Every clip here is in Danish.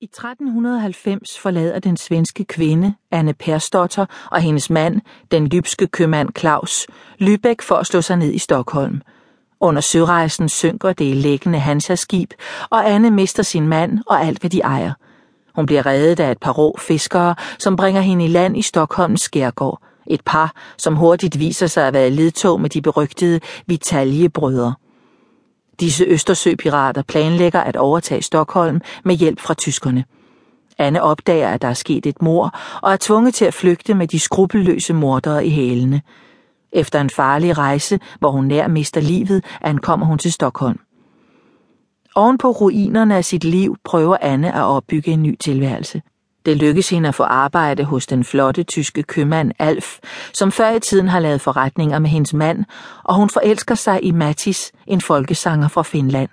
I 1390 forlader den svenske kvinde Anne Persdotter og hendes mand, den lybske købmand Claus, Lübeck for at slå sig ned i Stockholm. Under sørejsen synker det læggende Hansa-skib, og Anne mister sin mand og alt, hvad de ejer. Hun bliver reddet af et par rå fiskere, som bringer hende i land i Stockholms skærgård. Et par, som hurtigt viser sig at være ledtog med de berygtede Vitaliebrødre. Disse Østersøpirater planlægger at overtage Stockholm med hjælp fra tyskerne. Anne opdager, at der er sket et mor, og er tvunget til at flygte med de skrupelløse mordere i hælene. Efter en farlig rejse, hvor hun nær mister livet, ankommer hun til Stockholm. Oven på ruinerne af sit liv prøver Anne at opbygge en ny tilværelse. Det lykkes hende at få arbejde hos den flotte tyske købmand Alf, som før i tiden har lavet forretninger med hendes mand, og hun forelsker sig i Mattis, en folkesanger fra Finland.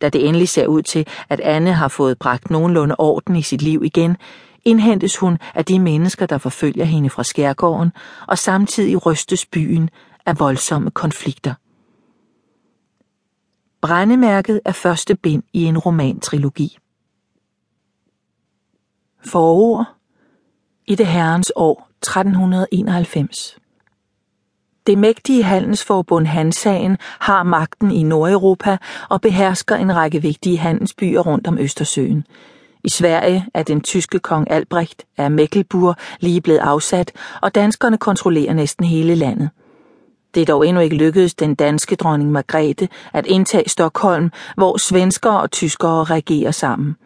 Da det endelig ser ud til, at Anne har fået bragt nogenlunde orden i sit liv igen, indhentes hun af de mennesker, der forfølger hende fra skærgården, og samtidig rystes byen af voldsomme konflikter. Brændemærket er første bind i en romantrilogi. Forord i det herrens år 1391. Det mægtige handelsforbund Hansaen har magten i Nordeuropa og behersker en række vigtige handelsbyer rundt om Østersøen. I Sverige er den tyske kong Albrecht af Mecklenburg lige blevet afsat, og danskerne kontrollerer næsten hele landet. Det er dog endnu ikke lykkedes den danske dronning Margrethe at indtage Stockholm, hvor svenskere og tyskere regerer sammen.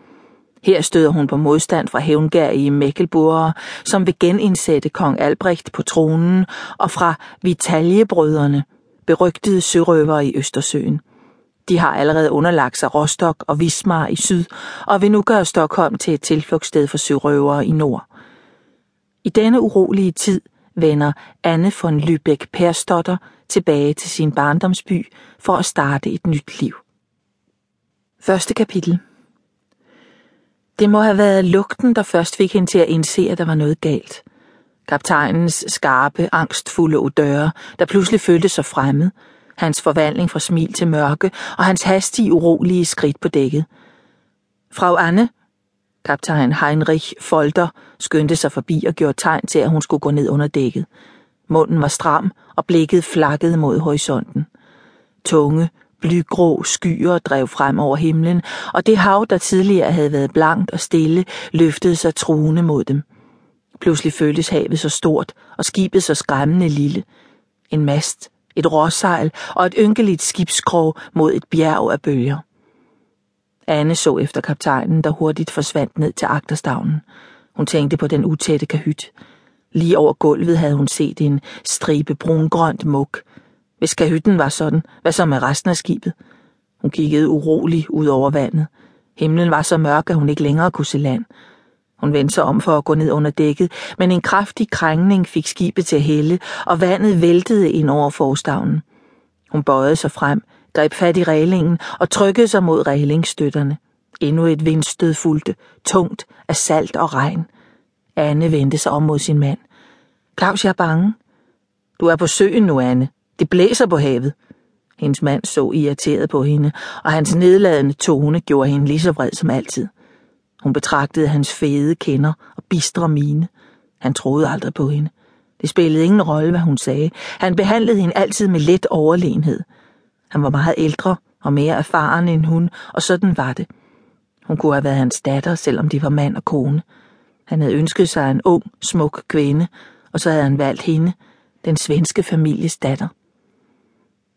Her støder hun på modstand fra hævngærige Mekkelburger, som vil genindsætte kong Albrecht på tronen, og fra Vitaljebrødrene, berygtede sørøvere i Østersøen. De har allerede underlagt sig Rostock og Wismar i syd, og vil nu gøre Stockholm til et tilflugtssted for sørøvere i nord. I denne urolige tid vender Anne von Lübeck Perstotter tilbage til sin barndomsby for at starte et nyt liv. Første kapitel det må have været lugten, der først fik hende til at indse, at der var noget galt. Kaptajnens skarpe, angstfulde odøre, der pludselig følte sig fremmed, hans forvandling fra smil til mørke og hans hastige, urolige skridt på dækket. Frau Anne, kaptajn Heinrich Folter, skyndte sig forbi og gjorde tegn til, at hun skulle gå ned under dækket. Munden var stram, og blikket flakkede mod horisonten. Tunge, Blygrå skyer drev frem over himlen, og det hav, der tidligere havde været blankt og stille, løftede sig truende mod dem. Pludselig føltes havet så stort, og skibet så skræmmende lille. En mast, et råsejl og et ynkeligt skibskrog mod et bjerg af bølger. Anne så efter kaptajnen, der hurtigt forsvandt ned til agterstavnen. Hun tænkte på den utætte kahyt. Lige over gulvet havde hun set en stribe brungrønt muk, hvis kahytten var sådan, hvad så med resten af skibet? Hun kiggede urolig ud over vandet. Himlen var så mørk, at hun ikke længere kunne se land. Hun vendte sig om for at gå ned under dækket, men en kraftig krængning fik skibet til at hælde, og vandet væltede ind over forstavnen. Hun bøjede sig frem, greb fat i reglingen og trykkede sig mod reglingsstøtterne. Endnu et vindstød fulgte, tungt af salt og regn. Anne vendte sig om mod sin mand. Claus, jeg er bange. Du er på søen nu, Anne, det blæser på havet. Hendes mand så irriteret på hende, og hans nedladende tone gjorde hende lige så vred som altid. Hun betragtede hans fede kender og bistre mine. Han troede aldrig på hende. Det spillede ingen rolle, hvad hun sagde. Han behandlede hende altid med let overlegenhed. Han var meget ældre og mere erfaren end hun, og sådan var det. Hun kunne have været hans datter, selvom de var mand og kone. Han havde ønsket sig en ung, smuk kvinde, og så havde han valgt hende, den svenske families datter.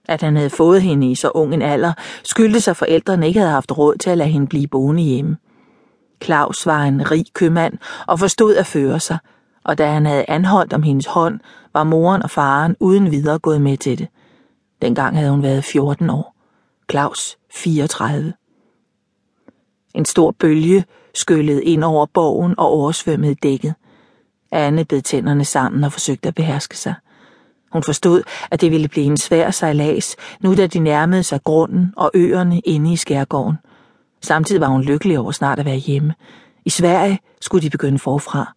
At han havde fået hende i så ung en alder, skyldtes at forældrene ikke havde haft råd til at lade hende blive boende hjemme. Claus var en rig købmand og forstod at føre sig, og da han havde anholdt om hendes hånd, var moren og faren uden videre gået med til det. Dengang havde hun været 14 år. Claus 34. En stor bølge skyllede ind over borgen og oversvømmede dækket. Anne bed tænderne sammen og forsøgte at beherske sig. Hun forstod, at det ville blive en svær sejlads, nu da de nærmede sig grunden og øerne inde i skærgården. Samtidig var hun lykkelig over snart at være hjemme. I Sverige skulle de begynde forfra.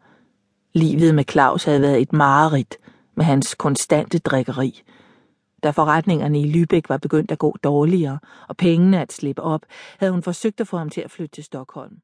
Livet med Claus havde været et mareridt med hans konstante drikkeri. Da forretningerne i Lübeck var begyndt at gå dårligere, og pengene at slippe op, havde hun forsøgt at få ham til at flytte til Stockholm.